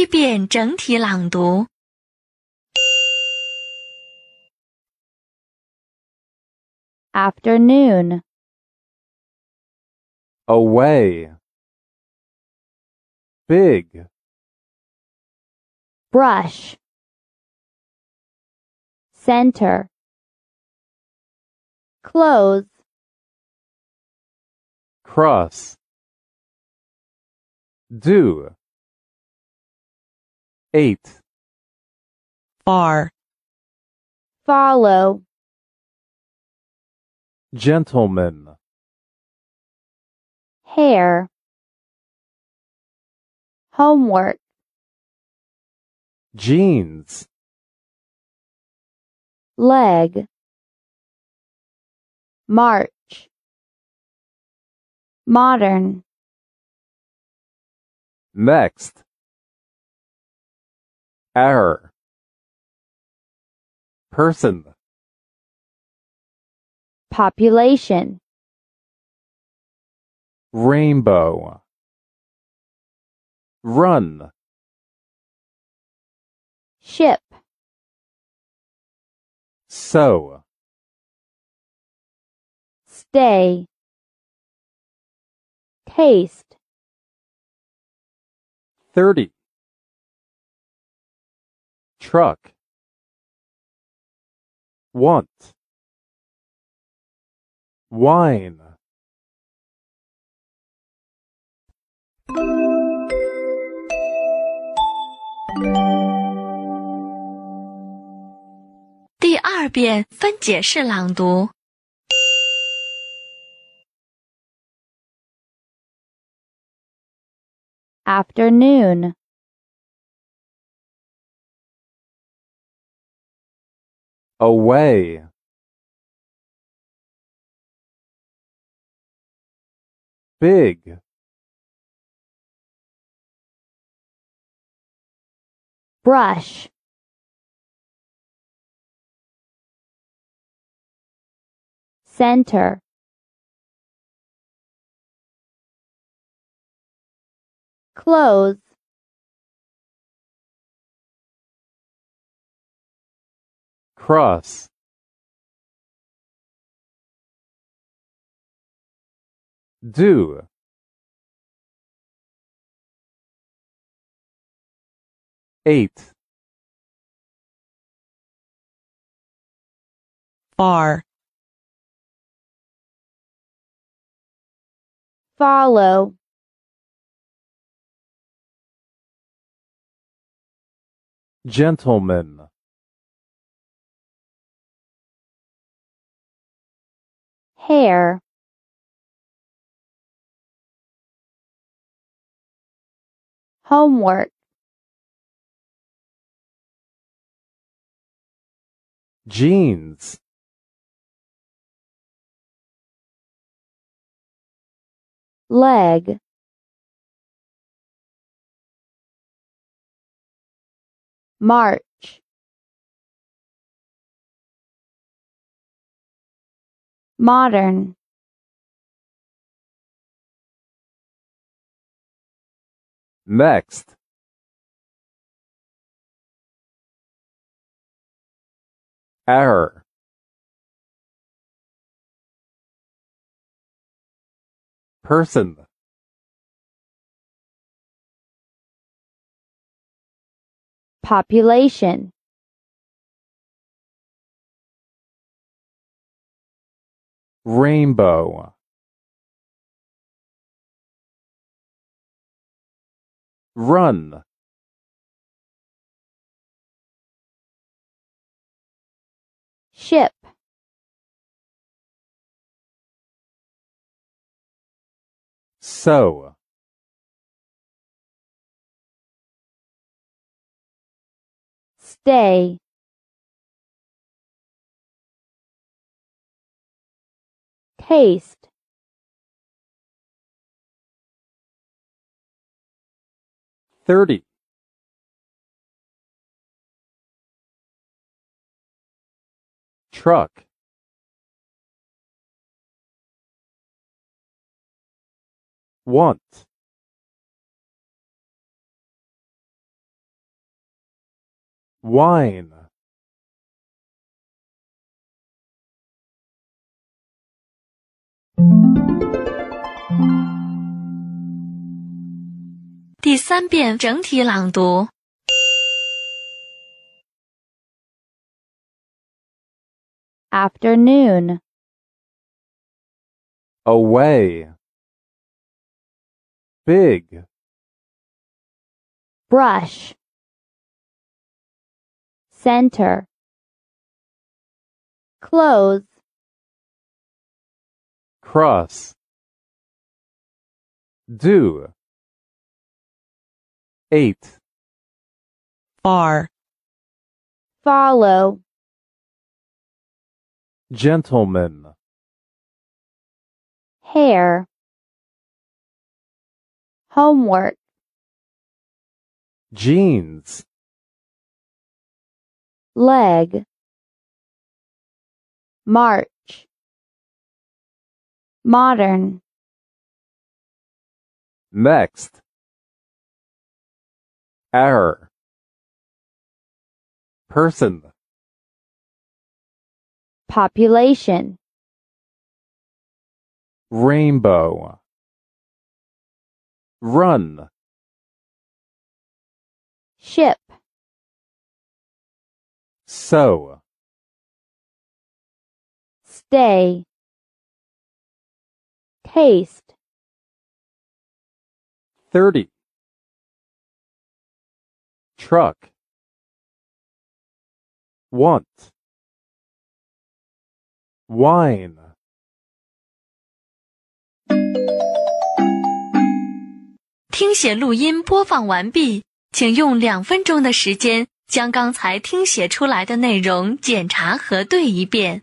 一遍整体朗读。 afternoon, away, big, brush, center, close, cross, do, eight, far, follow, gentleman, hair, homework, jeans, leg, march, modern, next, error, person, population, rainbow, run, ship, sew, stay, taste, thirty, truck, want, wine. 第二遍分解式朗读。 afternoon, Away, big, brush, center, close, cross, do, eight, far, follow, gentleman, hair, homework, jeans, leg, march, modern, next, error, person, population, rainbow, run, ship, so stay, taste, thirty, truck, want, wine, 第三遍整体朗读。 afternoon, away, big, brush, center, close, cross, do, eight, far, follow, gentleman, hair, homework, jeans, leg, march, modern, next, error, person, population, rainbow, run, ship, sew, stay, taste, thirty, truck, want, wine. 听写录音播放完毕，请用两分钟的时间将刚才听写出来的内容检查核对一遍。